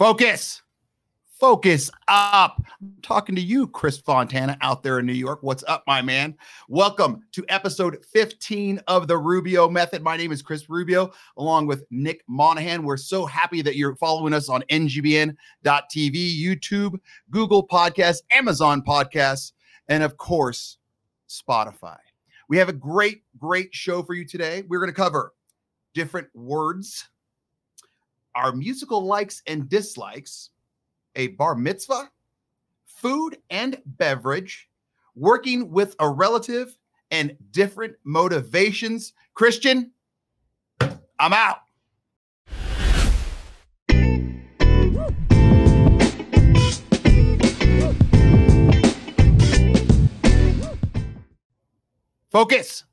Focus. Focus up. I'm talking to you, Chris Fontana, out there in New York. What's up, my man? Welcome to episode 15 of the Rubio Method. My name is Chris Rubio, along with Nick Monahan. We're so happy that you're following us on ngbn.tv, YouTube, Google Podcasts, Amazon Podcasts, and of course, Spotify. We have a great, great show for you today. We're going to cover different words, our musical likes and dislikes a bar mitzvah, food and beverage, working with a relative, and different motivations. Christian, I'm out. Focus.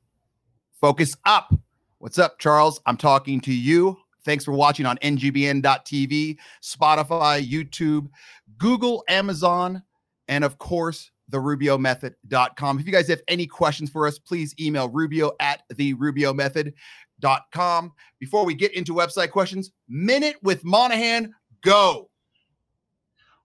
Focus up. What's up, Charles? I'm talking to you. Thanks for watching on ngbn.tv, Spotify, YouTube, Google, Amazon, and of course, therubiomethod.com. If you guys have any questions for us, please email rubio at therubiomethod.com. Before we get into website questions, minute with Monahan, go.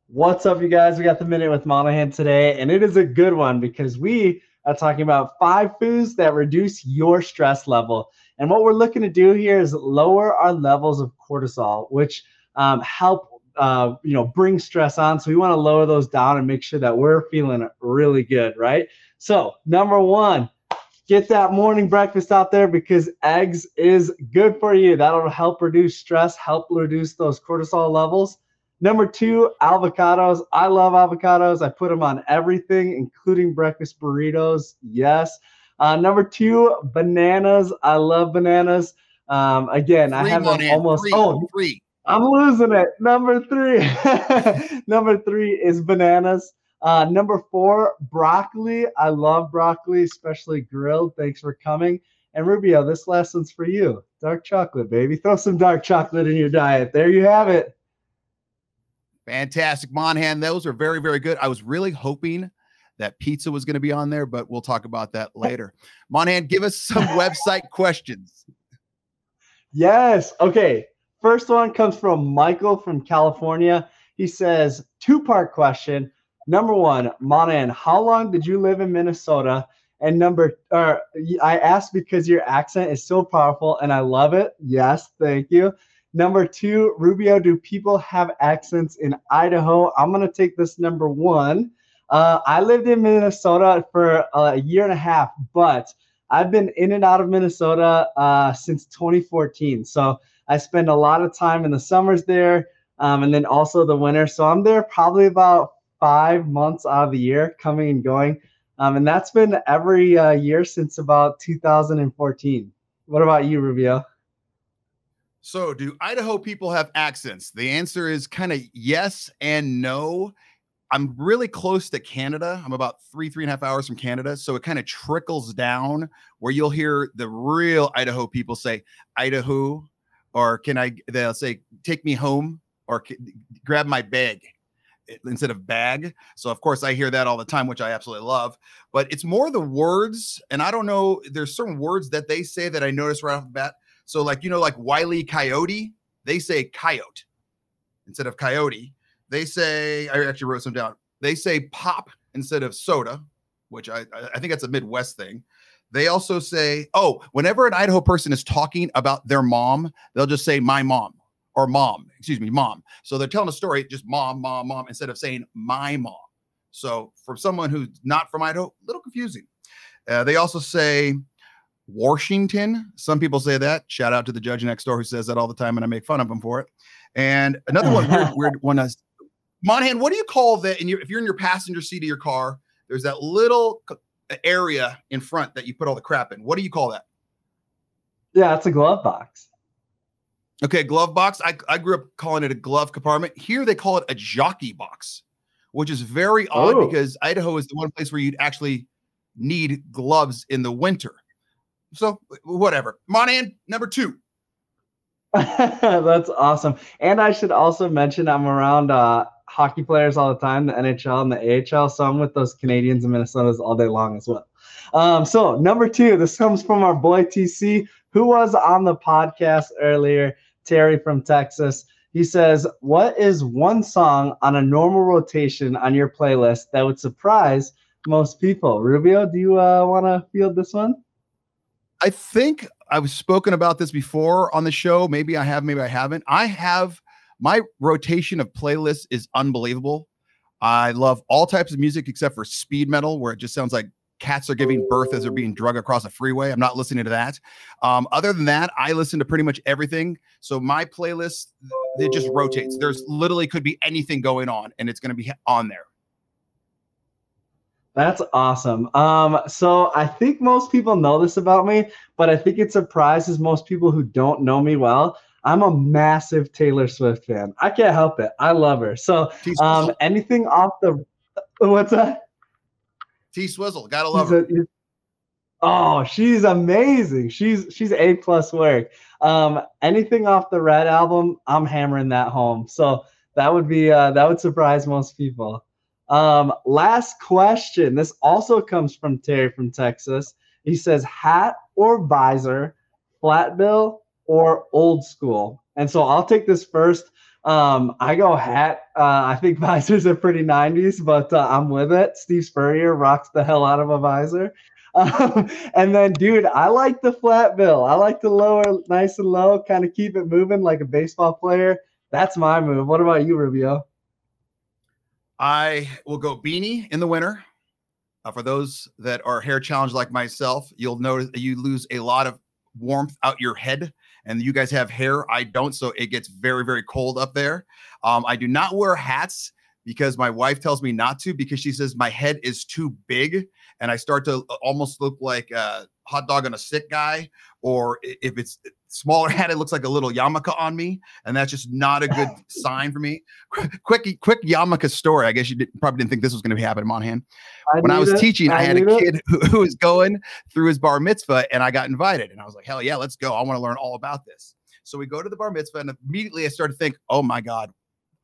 What's up, you guys? We got the minute with Monahan today, and it is a good one because we are talking about five foods that reduce your stress level. And what we're looking to do here is lower our levels of cortisol, which um, help uh, you know bring stress on. So we want to lower those down and make sure that we're feeling really good, right? So number one, get that morning breakfast out there because eggs is good for you. That'll help reduce stress, help reduce those cortisol levels. Number two, avocados. I love avocados. I put them on everything, including breakfast burritos. Yes. Uh, number two, bananas. I love bananas. Um, again, three, I have them almost. Three, oh, three. I'm losing it. Number three. number three is bananas. Uh, number four, broccoli. I love broccoli, especially grilled. Thanks for coming. And Rubio, this lesson's for you. Dark chocolate, baby. Throw some dark chocolate in your diet. There you have it. Fantastic, Monahan. Those are very, very good. I was really hoping that pizza was going to be on there, but we'll talk about that later. Monahan, give us some website questions. Yes. Okay. First one comes from Michael from California. He says, two part question. Number one, Monahan, how long did you live in Minnesota? And number, or I asked because your accent is so powerful and I love it. Yes, thank you. Number two, Rubio, do people have accents in Idaho? I'm going to take this number one. Uh, I lived in Minnesota for a year and a half, but I've been in and out of Minnesota uh, since 2014. So I spend a lot of time in the summers there um, and then also the winter. So I'm there probably about five months out of the year, coming and going. Um, and that's been every uh, year since about 2014. What about you, Rubio? So, do Idaho people have accents? The answer is kind of yes and no. I'm really close to Canada. I'm about three, three and a half hours from Canada. So it kind of trickles down where you'll hear the real Idaho people say, Idaho, or can I, they'll say, take me home or grab my bag instead of bag. So of course I hear that all the time, which I absolutely love. But it's more the words, and I don't know. There's certain words that they say that I notice right off the bat. So like you know, like Wiley Coyote, they say coyote instead of coyote. They say I actually wrote some down. They say pop instead of soda, which I I think that's a Midwest thing. They also say, oh, whenever an Idaho person is talking about their mom, they'll just say my mom or mom, excuse me, mom. So they're telling a story, just mom, mom, mom, instead of saying my mom. So for someone who's not from Idaho, a little confusing. Uh, they also say Washington. Some people say that. Shout out to the judge next door who says that all the time, and I make fun of him for it. And another one weird, weird one is Monahan, what do you call that? In your, if you're in your passenger seat of your car, there's that little area in front that you put all the crap in. What do you call that? Yeah, it's a glove box. Okay, glove box. I, I grew up calling it a glove compartment. Here they call it a jockey box, which is very odd oh. because Idaho is the one place where you'd actually need gloves in the winter. So whatever. Monahan, number two. That's awesome. And I should also mention I'm around uh, hockey players all the time, the NHL and the AHL. So I'm with those Canadians and Minnesotas all day long as well. Um, so number two, this comes from our boy TC, who was on the podcast earlier, Terry from Texas. He says, What is one song on a normal rotation on your playlist that would surprise most people? Rubio, do you uh, want to field this one? I think I've spoken about this before on the show. Maybe I have, maybe I haven't. I have my rotation of playlists is unbelievable. I love all types of music except for speed metal, where it just sounds like cats are giving birth as they're being drug across a freeway. I'm not listening to that. Um, other than that, I listen to pretty much everything. So my playlist, it just rotates. There's literally could be anything going on, and it's going to be on there. That's awesome. Um, so I think most people know this about me, but I think it surprises most people who don't know me well. I'm a massive Taylor Swift fan. I can't help it. I love her. So um, anything off the what's that? T Swizzle, gotta love she's her. A, oh, she's amazing. She's she's a plus work. Um, anything off the Red album, I'm hammering that home. So that would be uh, that would surprise most people. Um, last question. This also comes from Terry from Texas. He says hat or visor, flat bill or old school. And so I'll take this first. Um, I go hat. Uh, I think visors are pretty 90s, but uh, I'm with it. Steve Spurrier rocks the hell out of a visor. Um, and then, dude, I like the flat bill. I like the lower nice and low, kind of keep it moving like a baseball player. That's my move. What about you, Rubio? I will go beanie in the winter. Uh, for those that are hair challenged like myself, you'll notice you lose a lot of warmth out your head and you guys have hair. I don't, so it gets very, very cold up there. Um, I do not wear hats because my wife tells me not to because she says my head is too big and I start to uh, almost look like a hot dog on a stick guy. Or if it's smaller hat, it looks like a little yarmulke on me, and that's just not a good sign for me. quick, quick yarmulke story. I guess you did, probably didn't think this was going to be happening, Monahan. I when I was it. teaching, I, I had a kid who, who was going through his bar mitzvah, and I got invited, and I was like, "Hell yeah, let's go! I want to learn all about this." So we go to the bar mitzvah, and immediately I started to think, "Oh my god,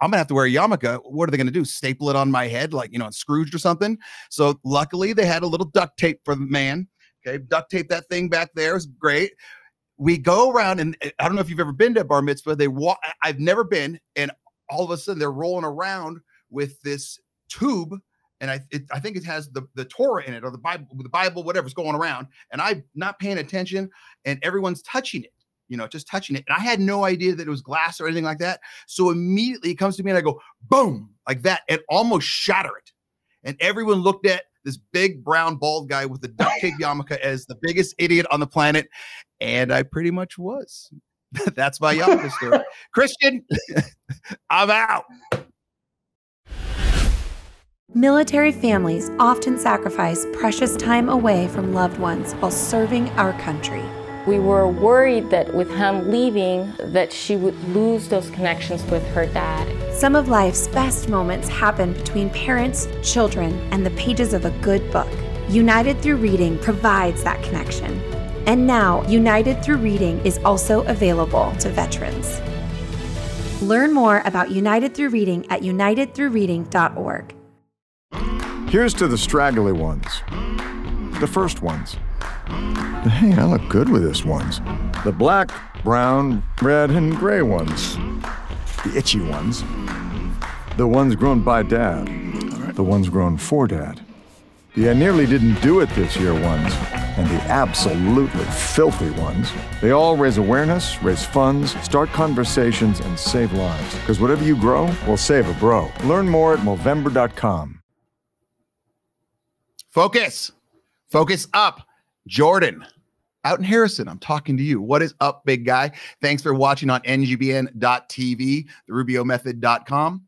I'm gonna have to wear a yarmulke. What are they gonna do? Staple it on my head like you know, Scrooge or something? So luckily they had a little duct tape for the man. Okay, duct tape that thing back there is great we go around and eh, I don't know if you've ever been to a bar mitzvah. They walk. I've never been, and all of a sudden they're rolling around with this tube, and I it, I think it has the the Torah in it or the Bible, the Bible, whatever's going around, and I'm not paying attention, and everyone's touching it. You know, just touching it. And I had no idea that it was glass or anything like that. So immediately it comes to me and I go, boom, like that, and almost shatter it. And everyone looked at this big brown bald guy with the duct tape yarmulke as the biggest idiot on the planet. And I pretty much was. That's my yarmulke story. Christian, I'm out. Military families often sacrifice precious time away from loved ones while serving our country. We were worried that with him leaving that she would lose those connections with her dad. Some of life's best moments happen between parents, children, and the pages of a good book. United Through Reading provides that connection. And now, United Through Reading is also available to veterans. Learn more about United Through Reading at unitedthroughreading.org. Here's to the straggly ones, the first ones. Hey, I look good with this ones. The black, brown, red, and gray ones. The itchy ones. The ones grown by dad. The ones grown for dad. The I nearly didn't do it this year ones and the absolutely filthy ones. They all raise awareness, raise funds, start conversations, and save lives. Because whatever you grow will save a bro. Learn more at Movember.com. Focus. Focus up. Jordan out in Harrison, I'm talking to you. What is up, big guy? Thanks for watching on ngbn.tv, therubiomethod.com.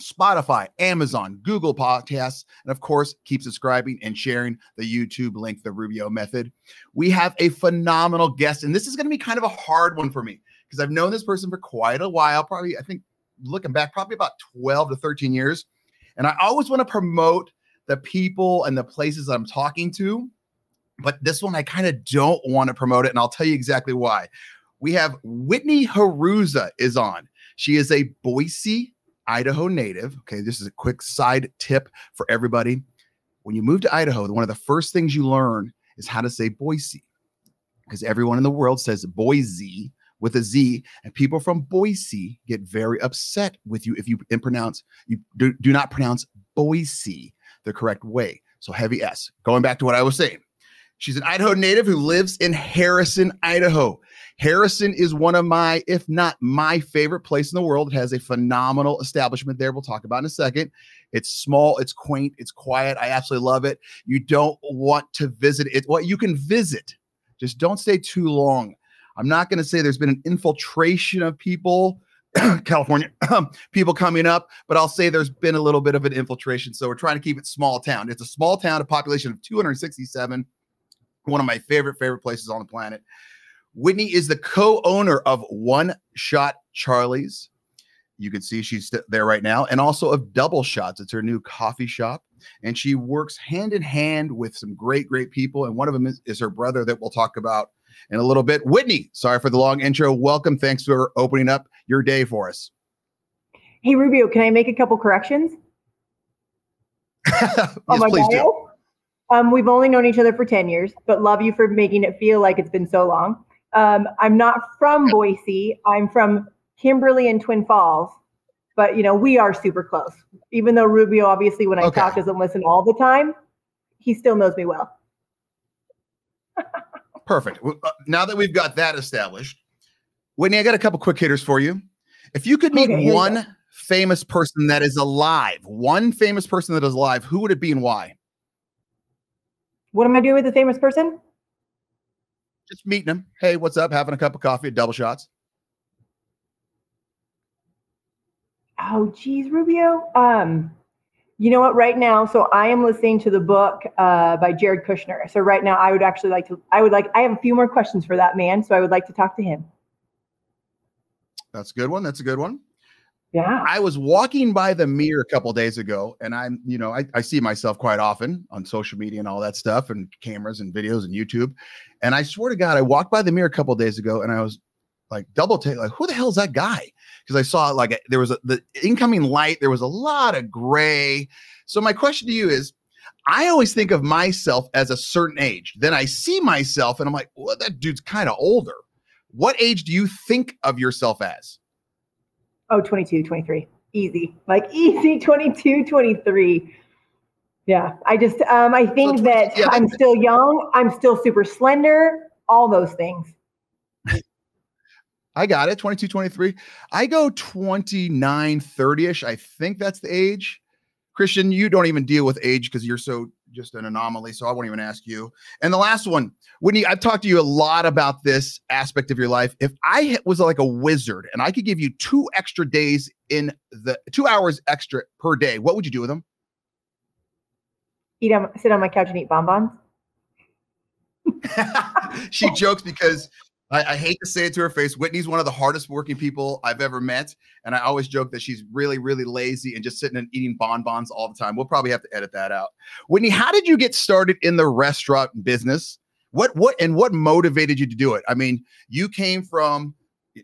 Spotify, Amazon, Google Podcasts, and of course, keep subscribing and sharing the YouTube link, The Rubio Method. We have a phenomenal guest, and this is going to be kind of a hard one for me because I've known this person for quite a while, probably, I think, looking back, probably about 12 to 13 years. And I always want to promote the people and the places I'm talking to, but this one I kind of don't want to promote it, and I'll tell you exactly why. We have Whitney Haruza is on. She is a Boise, Idaho native. Okay, this is a quick side tip for everybody. When you move to Idaho, one of the first things you learn is how to say Boise because everyone in the world says Boise, with a Z, and people from Boise get very upset with you if you pronounce you do, do not pronounce Boise the correct way. So heavy S. Going back to what I was saying. She's an Idaho native who lives in Harrison, Idaho. Harrison is one of my, if not my favorite place in the world. It has a phenomenal establishment there. We'll talk about in a second. It's small, it's quaint, it's quiet. I absolutely love it. You don't want to visit it. Well, you can visit, just don't stay too long. I'm not going to say there's been an infiltration of people, California people coming up, but I'll say there's been a little bit of an infiltration. So we're trying to keep it small town. It's a small town, a population of 267 one of my favorite favorite places on the planet. Whitney is the co-owner of One Shot Charlie's. You can see she's there right now, and also of Double Shots. It's her new coffee shop, and she works hand in hand with some great, great people. And one of them is, is her brother that we'll talk about in a little bit. Whitney, sorry for the long intro. Welcome. Thanks for opening up your day for us. Hey Rubio, can I make a couple corrections? yes, please bio? do. Um, we've only known each other for 10 years, but love you for making it feel like it's been so long. Um, I'm not from Boise. I'm from Kimberly and Twin Falls, but you know, we are super close. Even though Rubio, obviously, when I okay. talk, doesn't listen all the time, he still knows me well. Perfect. Well, uh, now that we've got that established, Whitney, I got a couple quick hitters for you. If you could meet okay, one famous person that is alive, one famous person that is alive, who would it be and why? What am I doing with a famous person? Just meeting them. Hey, what's up? Having a cup of coffee at double shots. Oh, geez, Rubio. Um, you know what? Right now, so I am listening to the book uh, by Jared Kushner. So right now, I would actually like to. I would like. I have a few more questions for that man, so I would like to talk to him. That's a good one. That's a good one. Yeah. I was walking by the mirror a couple days ago, and I'm, you know, I, I see myself quite often on social media and all that stuff, and cameras and videos and YouTube. And I swear to God, I walked by the mirror a couple days ago, and I was like double take, like, who the hell is that guy? Because I saw like there was a, the incoming light, there was a lot of gray. So my question to you is, I always think of myself as a certain age. Then I see myself, and I'm like, well, that dude's kind of older. What age do you think of yourself as? Oh, 22, 23. Easy. Like easy 22, 23. Yeah. I just um I think so that yeah, I'm still young, I'm still super slender, all those things. I got it. 22, 23. I go 29, 30ish. I think that's the age. Christian, you don't even deal with age because you're so just an anomaly. So I won't even ask you. And the last one, Whitney, I've talked to you a lot about this aspect of your life. If I was like a wizard and I could give you two extra days in the two hours extra per day, what would you do with them? Eat on, sit on my couch and eat bonbons. she jokes because I, I, hate to say it to her face. Whitney's one of the hardest working people I've ever met. And I always joke that she's really, really lazy and just sitting and eating bonbons all the time. We'll probably have to edit that out. Whitney, how did you get started in the restaurant business? What, what, and what motivated you to do it? I mean, you came from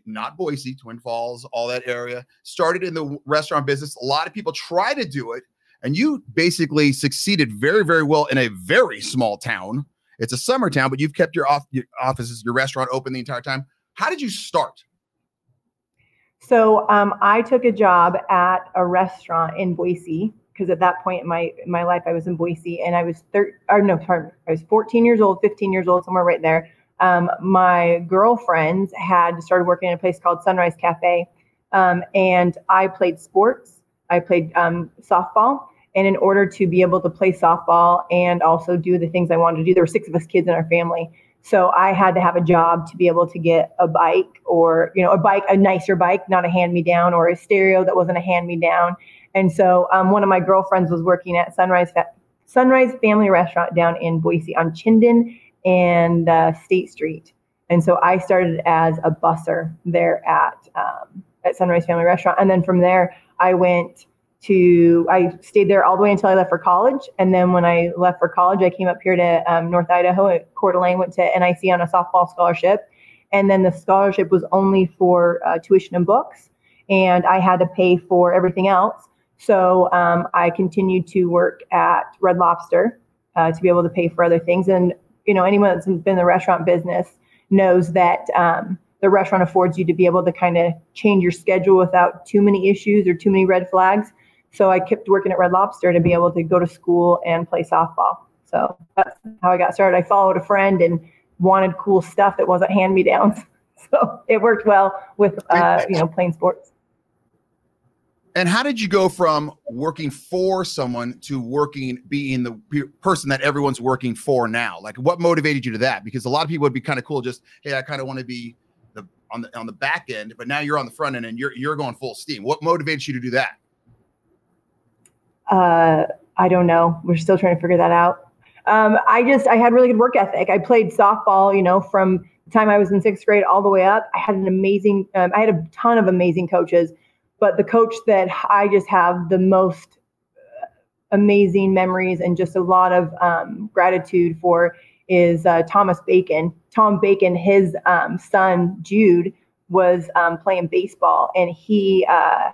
not Boise, Twin Falls, all that area, started in the restaurant business. A lot of people try to do it. And you basically succeeded very, very well in a very small town it's a summer town, but you've kept your, off, your offices, your restaurant open the entire time. How did you start? So um, I took a job at a restaurant in Boise because at that point in my in my life I was in Boise and I was thir- or no, sorry, I was 14 years old, 15 years old, somewhere right there. Um, my girlfriends had started working in a place called Sunrise Cafe, um, and I played sports. I played um, softball, and in order to be able to play softball and also do the things I wanted to do, there were six of us kids in our family. So I had to have a job to be able to get a bike or, you know, a bike, a nicer bike, not a hand me down or a stereo that wasn't a hand me down. And so um, one of my girlfriends was working at Sunrise Sunrise Family Restaurant down in Boise on Chinden and uh, State Street. And so I started as a busser there at um, at Sunrise Family Restaurant, and then from there I went to I stayed there all the way until I left for college. And then when I left for college, I came up here to um, North Idaho at Coeur d'Alene, went to NIC on a softball scholarship. And then the scholarship was only for uh, tuition and books, and I had to pay for everything else. So um, I continued to work at Red Lobster uh, to be able to pay for other things. And you know, anyone that's been in the restaurant business knows that um, the restaurant affords you to be able to kind of change your schedule without too many issues or too many red flags. So I kept working at Red Lobster to be able to go to school and play softball. So that's how I got started. I followed a friend and wanted cool stuff that wasn't hand me downs. So it worked well with uh, you know playing sports. And how did you go from working for someone to working being the person that everyone's working for now? Like what motivated you to that? Because a lot of people would be kind of cool just, hey, I kind of want to be the on the on the back end, but now you're on the front end and you're you're going full steam. What motivates you to do that? Uh I don't know. We're still trying to figure that out. Um, I just I had really good work ethic. I played softball, you know, from the time I was in sixth grade all the way up. I had an amazing, um, I had a ton of amazing coaches but the coach that I just have the most amazing memories and just a lot of um, gratitude for is uh, Thomas Bacon. Tom Bacon, his um, son Jude was um, playing baseball, and he uh,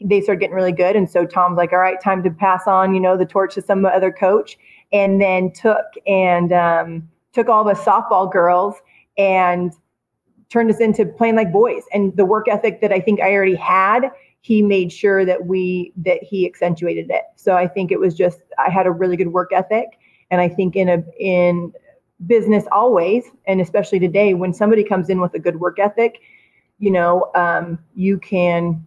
they started getting really good. And so Tom's like, "All right, time to pass on, you know, the torch to some other coach." And then took and um, took all the softball girls and turned us into playing like boys. And the work ethic that I think I already had he made sure that we that he accentuated it. So I think it was just I had a really good work ethic, and I think in a in business always, and especially today, when somebody comes in with a good work ethic, you know, um, you can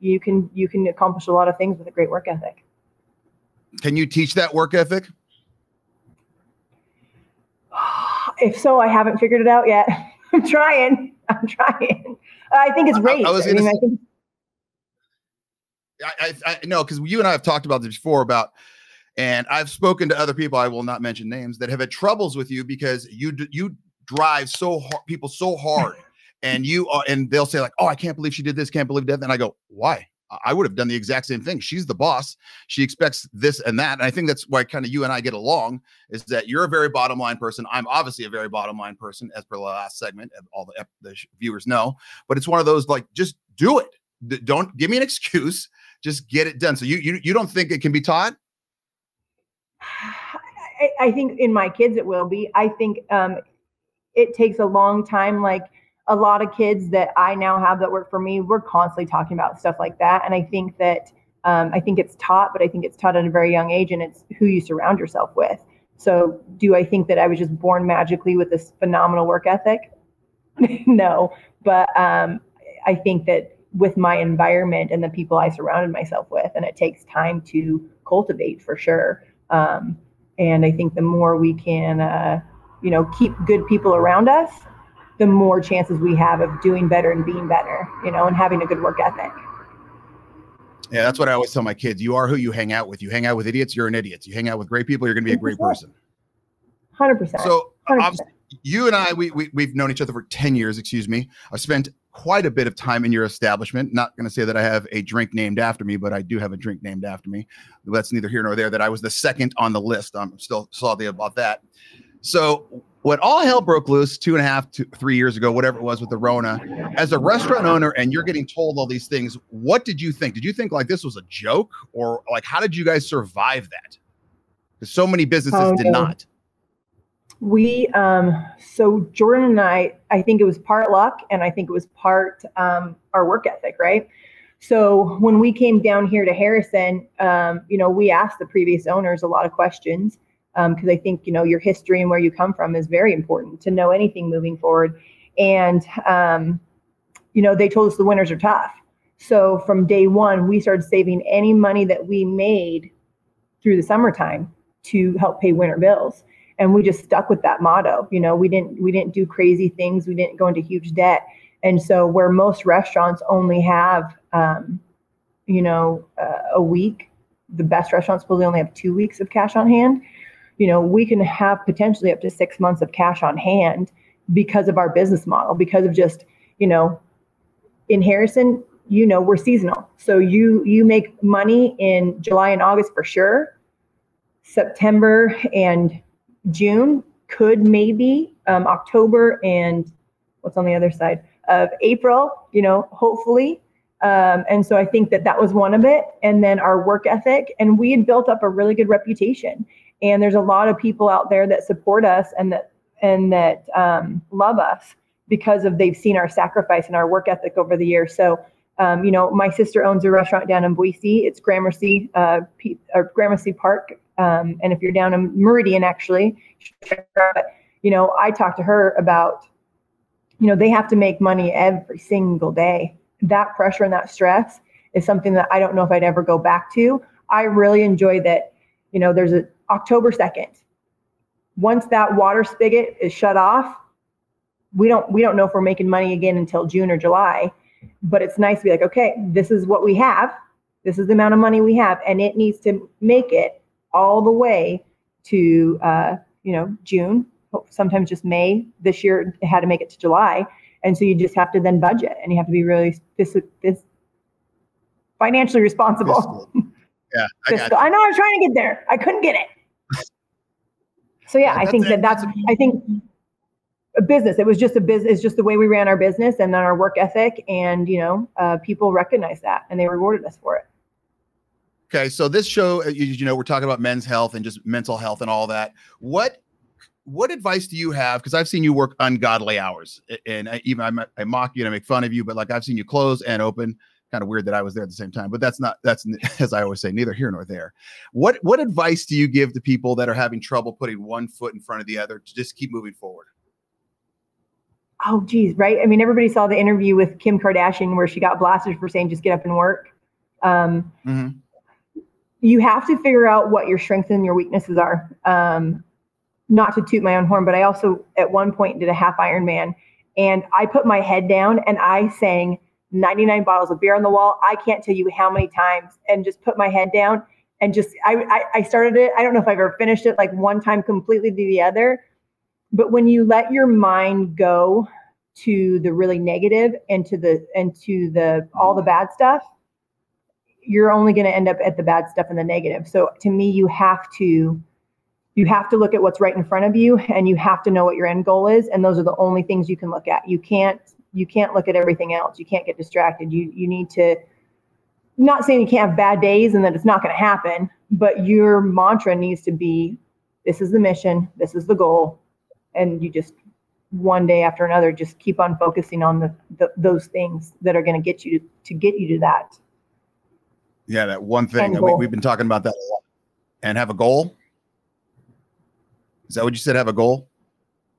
you can you can accomplish a lot of things with a great work ethic. Can you teach that work ethic? If so, I haven't figured it out yet. I'm trying. I'm trying. I think it's great. I, I, I mean, I think I, I, I know because you and I have talked about this before about, and I've spoken to other people. I will not mention names that have had troubles with you because you you drive so hard, people so hard, and you are, and they'll say like, "Oh, I can't believe she did this, can't believe that," and I go, "Why?" I would have done the exact same thing. She's the boss. She expects this and that. And I think that's why kind of you and I get along is that you're a very bottom line person. I'm obviously a very bottom line person, as per the last segment, all the, the viewers know. But it's one of those like, just do it. Don't give me an excuse just get it done. So you you you don't think it can be taught? I, I think in my kids it will be. I think um, it takes a long time. Like a lot of kids that I now have that work for me, we're constantly talking about stuff like that. And I think that um, I think it's taught, but I think it's taught at a very young age, and it's who you surround yourself with. So, do I think that I was just born magically with this phenomenal work ethic? no, but um, I think that with my environment and the people I surrounded myself with. And it takes time to cultivate for sure. Um, and I think the more we can, uh, you know, keep good people around us, the more chances we have of doing better and being better, you know, and having a good work ethic. Yeah, that's what I always tell my kids. You are who you hang out with. You hang out with idiots, you're an idiot. You hang out with great people, you're going to be a great person. 100%. So, 100%. you and I, we, we, we've known each other for 10 years, excuse me. I've spent quite a bit of time in your establishment. Not going to say that I have a drink named after me, but I do have a drink named after me. That's neither here nor there. That I was the second on the list. I'm still salty about that. So when all hell broke loose two and a half to three years ago, whatever it was with the Rona, as a restaurant owner and you're getting told all these things, what did you think? Did you think like this was a joke or like how did you guys survive that? Because so many businesses oh, did not. We um, so Jordan and I, I think it was part luck, and I think it was part um, our work ethic, right? So when we came down here to Harrison, um, you know, we asked the previous owners a lot of questions because um, I think you know your history and where you come from is very important to know anything moving forward. And um, you know, they told us the winters are tough. So from day one, we started saving any money that we made through the summertime to help pay winter bills and we just stuck with that motto you know we didn't we didn't do crazy things we didn't go into huge debt and so where most restaurants only have um, you know uh, a week the best restaurants probably only have two weeks of cash on hand you know we can have potentially up to six months of cash on hand because of our business model because of just you know in harrison you know we're seasonal so you you make money in july and august for sure september and June, could maybe um, October, and what's on the other side of April, you know, hopefully. Um, and so I think that that was one of it. And then our work ethic, and we had built up a really good reputation. And there's a lot of people out there that support us and that and that um, love us. because of they've seen our sacrifice and our work ethic over the years. So, um, you know, my sister owns a restaurant down in Boise. It's Gramercy, uh, P- or Gramercy Park. Um, and if you're down in Meridian, actually, you know, I talked to her about, you know, they have to make money every single day. That pressure and that stress is something that I don't know if I'd ever go back to. I really enjoy that, you know, there's a October 2nd. Once that water spigot is shut off, we don't we don't know if we're making money again until June or July. But it's nice to be like, okay, this is what we have. This is the amount of money we have, and it needs to make it all the way to uh, you know June, sometimes just May. This year it had to make it to July, and so you just have to then budget, and you have to be really this this financially responsible. Fiscal. Yeah, I, Fiscal. I know I was trying to get there. I couldn't get it. So yeah, I think that's that that's I think a business. It was just a business. It's just the way we ran our business and then our work ethic, and you know, uh, people recognized that and they rewarded us for it. Okay, so this show, uh, you, you know, we're talking about men's health and just mental health and all that. What what advice do you have? Because I've seen you work ungodly hours, and I, even I, I mock you and I make fun of you, but like I've seen you close and open. Kind of weird that I was there at the same time, but that's not that's as I always say, neither here nor there. What what advice do you give to people that are having trouble putting one foot in front of the other to just keep moving forward? Oh, geez, right? I mean, everybody saw the interview with Kim Kardashian where she got blasted for saying just get up and work. Um, Mhm. you have to figure out what your strengths and your weaknesses are. Um, not to toot my own horn, but I also at one point did a half Ironman, and I put my head down and I sang 99 bottles of beer on the wall. I can't tell you how many times, and just put my head down and just I I, I started it. I don't know if I've ever finished it like one time completely to the other, but when you let your mind go to the really negative and to the and to the all the bad stuff you're only going to end up at the bad stuff and the negative so to me you have to you have to look at what's right in front of you and you have to know what your end goal is and those are the only things you can look at you can't you can't look at everything else you can't get distracted you you need to not saying you can't have bad days and that it's not going to happen but your mantra needs to be this is the mission this is the goal and you just one day after another just keep on focusing on the, the those things that are going to get you to, to get you to that Yeah, that one thing we, we've been talking about that a lot. And have a goal. Is that what you said? Have a goal.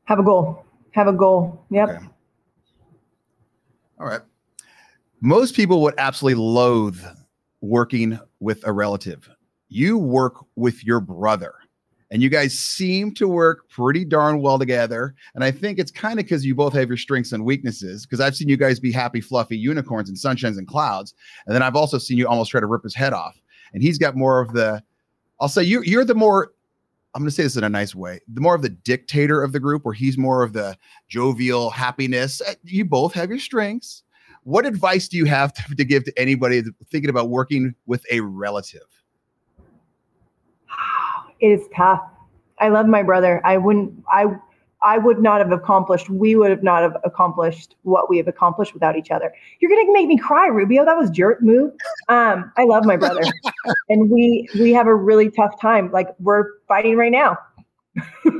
have a goal have a goal yep Okay. All right. Most people would absolutely loathe working with a relative. You work with your brother, and you guys seem to work pretty darn well together. And I think it's kind of because you both have your strengths and weaknesses. Because I've seen you guys be happy, fluffy unicorns and sunshines and clouds, and then I've also seen you almost try to rip his head off. And he's got more of the, I'll say you you're the more. I'm going to say this in a nice way. The more of the dictator of the group, where he's more of the jovial happiness. Uh, You both have your strengths. What advice do you have to, to give to anybody thinking about working with a relative? it is tough i love my brother i wouldn't i i would not have accomplished we would have not have accomplished what we have accomplished without each other. You're gonna make me cry rubio. That was jerk move. Um i love my brother. And we we have a really tough time. Like we're fighting right now.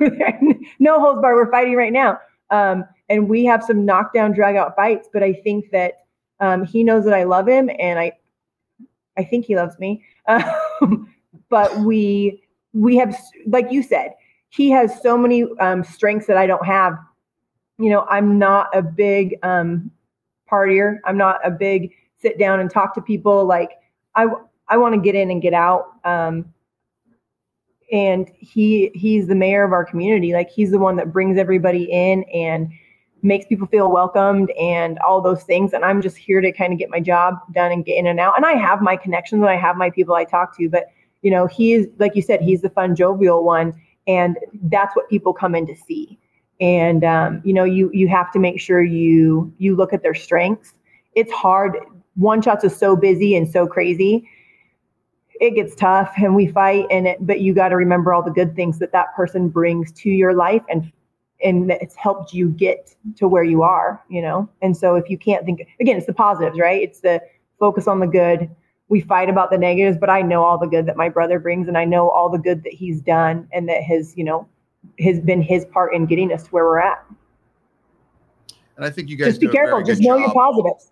No holds bar we're fighting right now. Um and we have some knockdown drag out fights but i think that um he knows that i love him and i i think he loves me. Um, but we we have like you said he has so many um, strengths that i don't have. You know i'm not a big um, partier. I'm not a big sit down and talk to people. Like i i want to get in and get out um, and he he's the mayor of our community. Like he's the one that brings everybody in and makes people feel welcomed and all those things. And i'm just here to kind of get my job done and get in and out. And i have my connections and i have my people i talk to but you know he is like you said he's the fun jovial one and that's what people come in to see. And um, you know you you have to make sure you you look at their strengths. It's hard. One shots is so busy and so crazy. It gets tough and we fight and it but you got to remember all the good things that that person brings to your life and and it's helped you get to where you are you know? And so if you can't think again it's the positives right? It's the focus on the good we fight about the negatives but i know all the good that my brother brings and i know all the good that he's done and that has you know has been his part in getting us to where we're at and I think you guys just be careful. Just know job. your positives.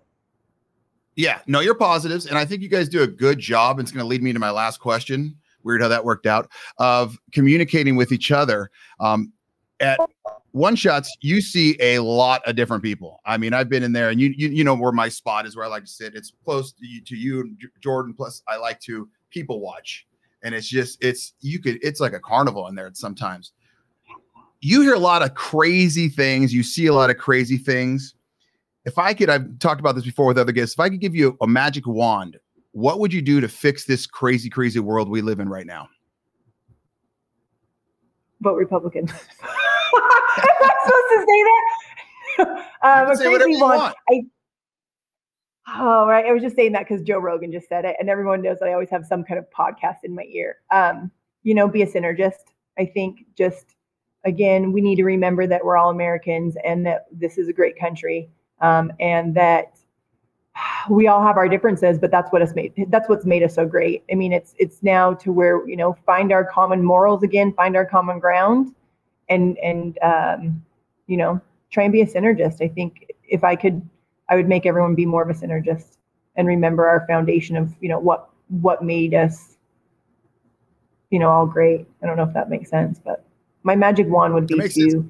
Yeah, know your positives, and I think you guys do a good job. And it's going to lead me to my last question. Weird how that worked out of communicating with each other. Um, at one shots, you see a lot of different people. I mean, I've been in there, and you you, you know where my spot is, where I like to sit. It's close to you, to you, Jordan. Plus, I like to people watch, and it's just it's you could it's like a carnival in there sometimes. You hear a lot of crazy things. You see a lot of crazy things. If I could, I've talked about this before with other guests. If I could give you a magic wand, what would you do to fix this crazy, crazy world we live in right now? Vote Republican. Am I supposed to say that? um, a crazy one. I, oh, right. I was just saying that because Joe Rogan just said it, and everyone knows that I always have some kind of podcast in my ear. Um, you know, be a synergist. I think just again, we need to remember that we're all Americans and that this is a great country, um, and that we all have our differences, but that's what us made. That's what's made us so great. I mean, it's it's now to where you know find our common morals again, find our common ground, and and um, you know try and be a synergist. I think if I could, I would make everyone be more of a synergist and remember our foundation of you know what what made us you know all great. I don't know if that makes sense, but my magic wand would be to sense.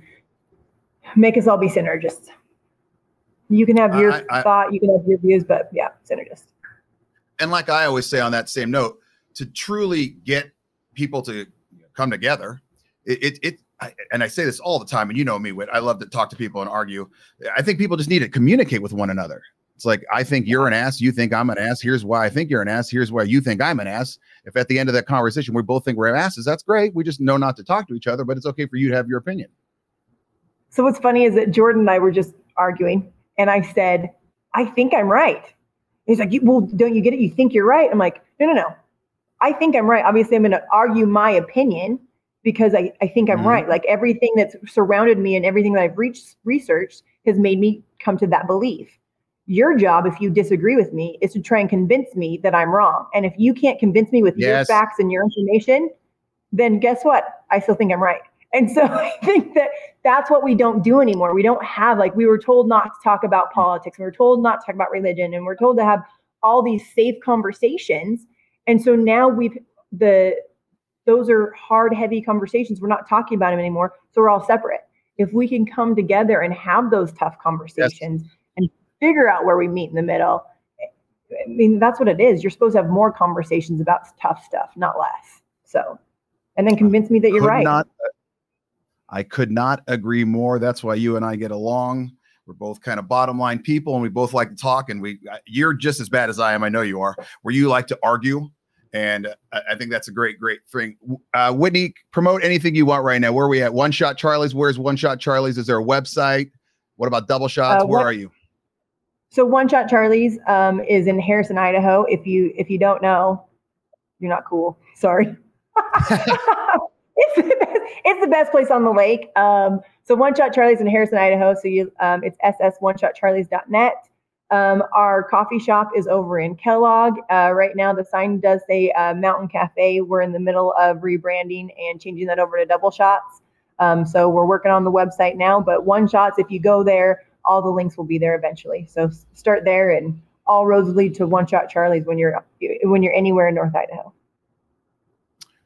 make us all be synergists. You can have your I, I, thought, you can have your views, but yeah, synergist. And like I always say on that same note, to truly get people to come together, it, it, it I, and I say this all the time, and you know me, Whit. I love to talk to people and argue. I think people just need to communicate with one another. It's like I think you're an ass, you think I'm an ass. Here's why I think you're an ass. Here's why you think I'm an ass. If at the end of that conversation we both think we're asses, that's great. We just know not to talk to each other, but it's okay for you to have your opinion. So what's funny is that Jordan and I were just arguing, and I said, "I think I'm right." He's like, "Well, don't you get it? You think you're right?" I'm like, "No, no, no. I think I'm right. Obviously, I'm going to argue my opinion." Because I, I think I'm mm-hmm. right. Like everything that's surrounded me and everything that I've reached, researched has made me come to that belief. Your job, if you disagree with me, is to try and convince me that I'm wrong. And if you can't convince me with yes. your facts and your information, then guess what? I still think I'm right. And so I think that that's what we don't do anymore. We don't have, like, we were told not to talk about politics, we were told not to talk about religion, and we're told to have all these safe conversations. And so now we've, the those are hard, heavy conversations. We're not talking about them anymore. So we're all separate. If we can come together and have those tough conversations yes. and figure out where we meet in the middle, eh, I mean, that's what it is. You're supposed to have more conversations about tough stuff, not less. So, and then convince me that you're right. Not, uh, I could not agree more. That's why you and I get along. We're both kind of bottom line people, and we both like to talk. And we, uh, you're just as bad as I am. I know you are. Where you like to argue, and I, I, think that's a great, great thing. Uh, Whitney, promote anything you want right now. Where are we at? One Shot Charlie's. Where's One Shot Charlie's? Is there a website? What about Double Shots? Uh, Where are you? So One Shot Charlie's um, is in Harrison, Idaho. If you if you don't know, you're not cool. Sorry. it's, the best, it's the best place on the lake. Um, so One Shot Charlie's in Harrison, Idaho. So you um, it's ss1shotcharlies.net. Um, our coffee shop is over in Kellogg. Uh, right now, the sign does say uh, Mountain Cafe. We're in the middle of rebranding and changing that over to Double Shots. Um, so we're working on the website now. But One Shots, if you go there, all the links will be there eventually. So start there, and all roads lead to One Shot Charlie's when you're when you're anywhere in North Idaho.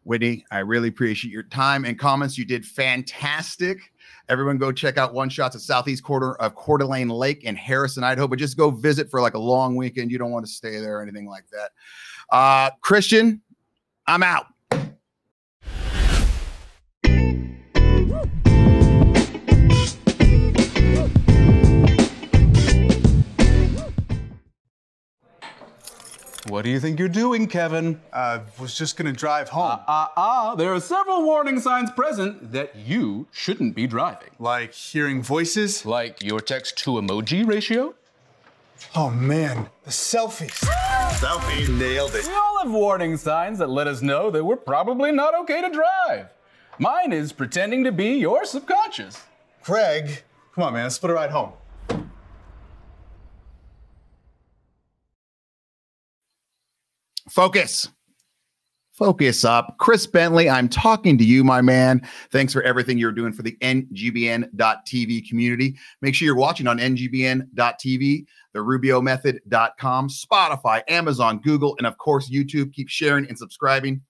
Whitney, I really appreciate your time and comments. You did fantastic. Everyone go check out One Shots at Southeast Quarter of Coeur d'Alene Lake in Harrison, Idaho, but just go visit for like a long weekend. You don't want to stay there or anything like that. Uh, Christian, I'm out. What do you think you're doing, Kevin? I uh, was just gonna drive home. Ah, uh, uh, uh, there are several warning signs present that you shouldn't be driving. Like hearing voices? Like your text to emoji ratio? Oh man, the selfies. Selfie nailed it. We all have warning signs that let us know that we're probably not okay to drive. Mine is pretending to be your subconscious. Craig, come on, man, let's split a ride home. Focus. Focus up. Chris Bentley, I'm talking to you, my man. Thanks for everything you're doing for the NGBN.TV community. Make sure you're watching on NGBN.TV, the RubioMethod.com, Spotify, Amazon, Google, and of course, YouTube. Keep sharing and subscribing.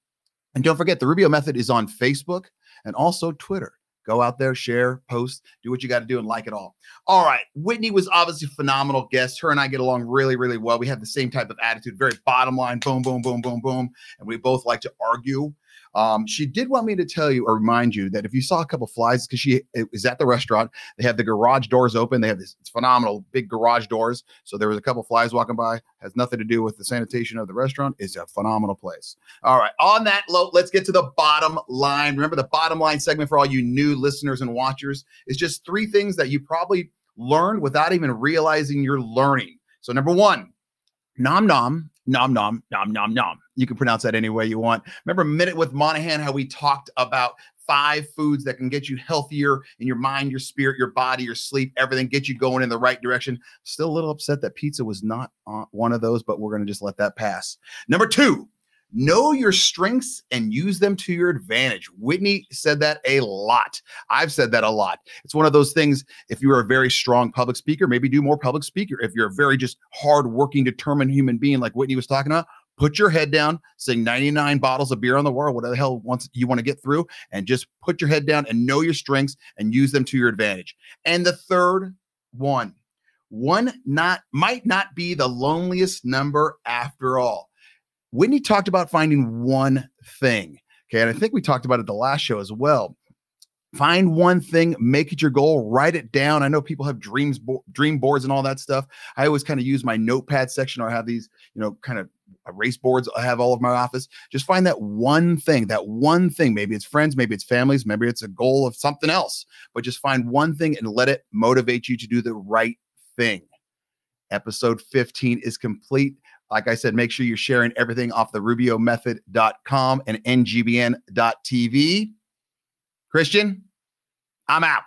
And don't forget, the Rubio Method is on Facebook and also Twitter. Go out there, share, post, do what you got to do, and like it all. All right. Whitney was obviously a phenomenal guest. Her and I get along really, really well. We have the same type of attitude, very bottom line, boom, boom, boom, boom, boom. And we both like to argue. Um, she did want me to tell you or remind you that if you saw a couple flies, because she is at the restaurant, they have the garage doors open. They have this phenomenal big garage doors. So there was a couple flies walking by. Has nothing to do with the sanitation of the restaurant. It's a phenomenal place. All right. On that note, let's get to the bottom line. Remember, the bottom line segment for all you new listeners and watchers is just three things that you probably learned without even realizing you're learning. So number one, nom nom nom nom nom nom nom. You can pronounce that any way you want. Remember Minute with Monahan, how we talked about five foods that can get you healthier in your mind, your spirit, your body, your sleep, everything, get you going in the right direction. Still a little upset that pizza was not uh, one of those, but we're going to just let that pass. Number two, Know your strengths and use them to your advantage. Whitney said that a lot. I've said that a lot. It's one of those things. If you're a very strong public speaker, maybe do more public speaker. If you're a very just hardworking, determined human being, like Whitney was talking about, put your head down, sing 99 bottles of beer on the wall, whatever the hell wants you want to get through, and just put your head down and know your strengths and use them to your advantage. And the third one, one not might not be the loneliest number after all. Whitney talked about finding one thing. Okay. And I think we talked about it the last show as well. Find one thing, make it your goal, write it down. I know people have dreams, bo- dream boards, and all that stuff. I always kind of use my notepad section, or have these, you know, kind of erase boards. I have all of my office. Just find that one thing, that one thing. Maybe it's friends, maybe it's families, maybe it's a goal of something else. But just find one thing and let it motivate you to do the right thing. Episode 15 is complete. Like I said, make sure you're sharing everything off the rubiomethod.com and ngbn.tv. Christian, I'm out.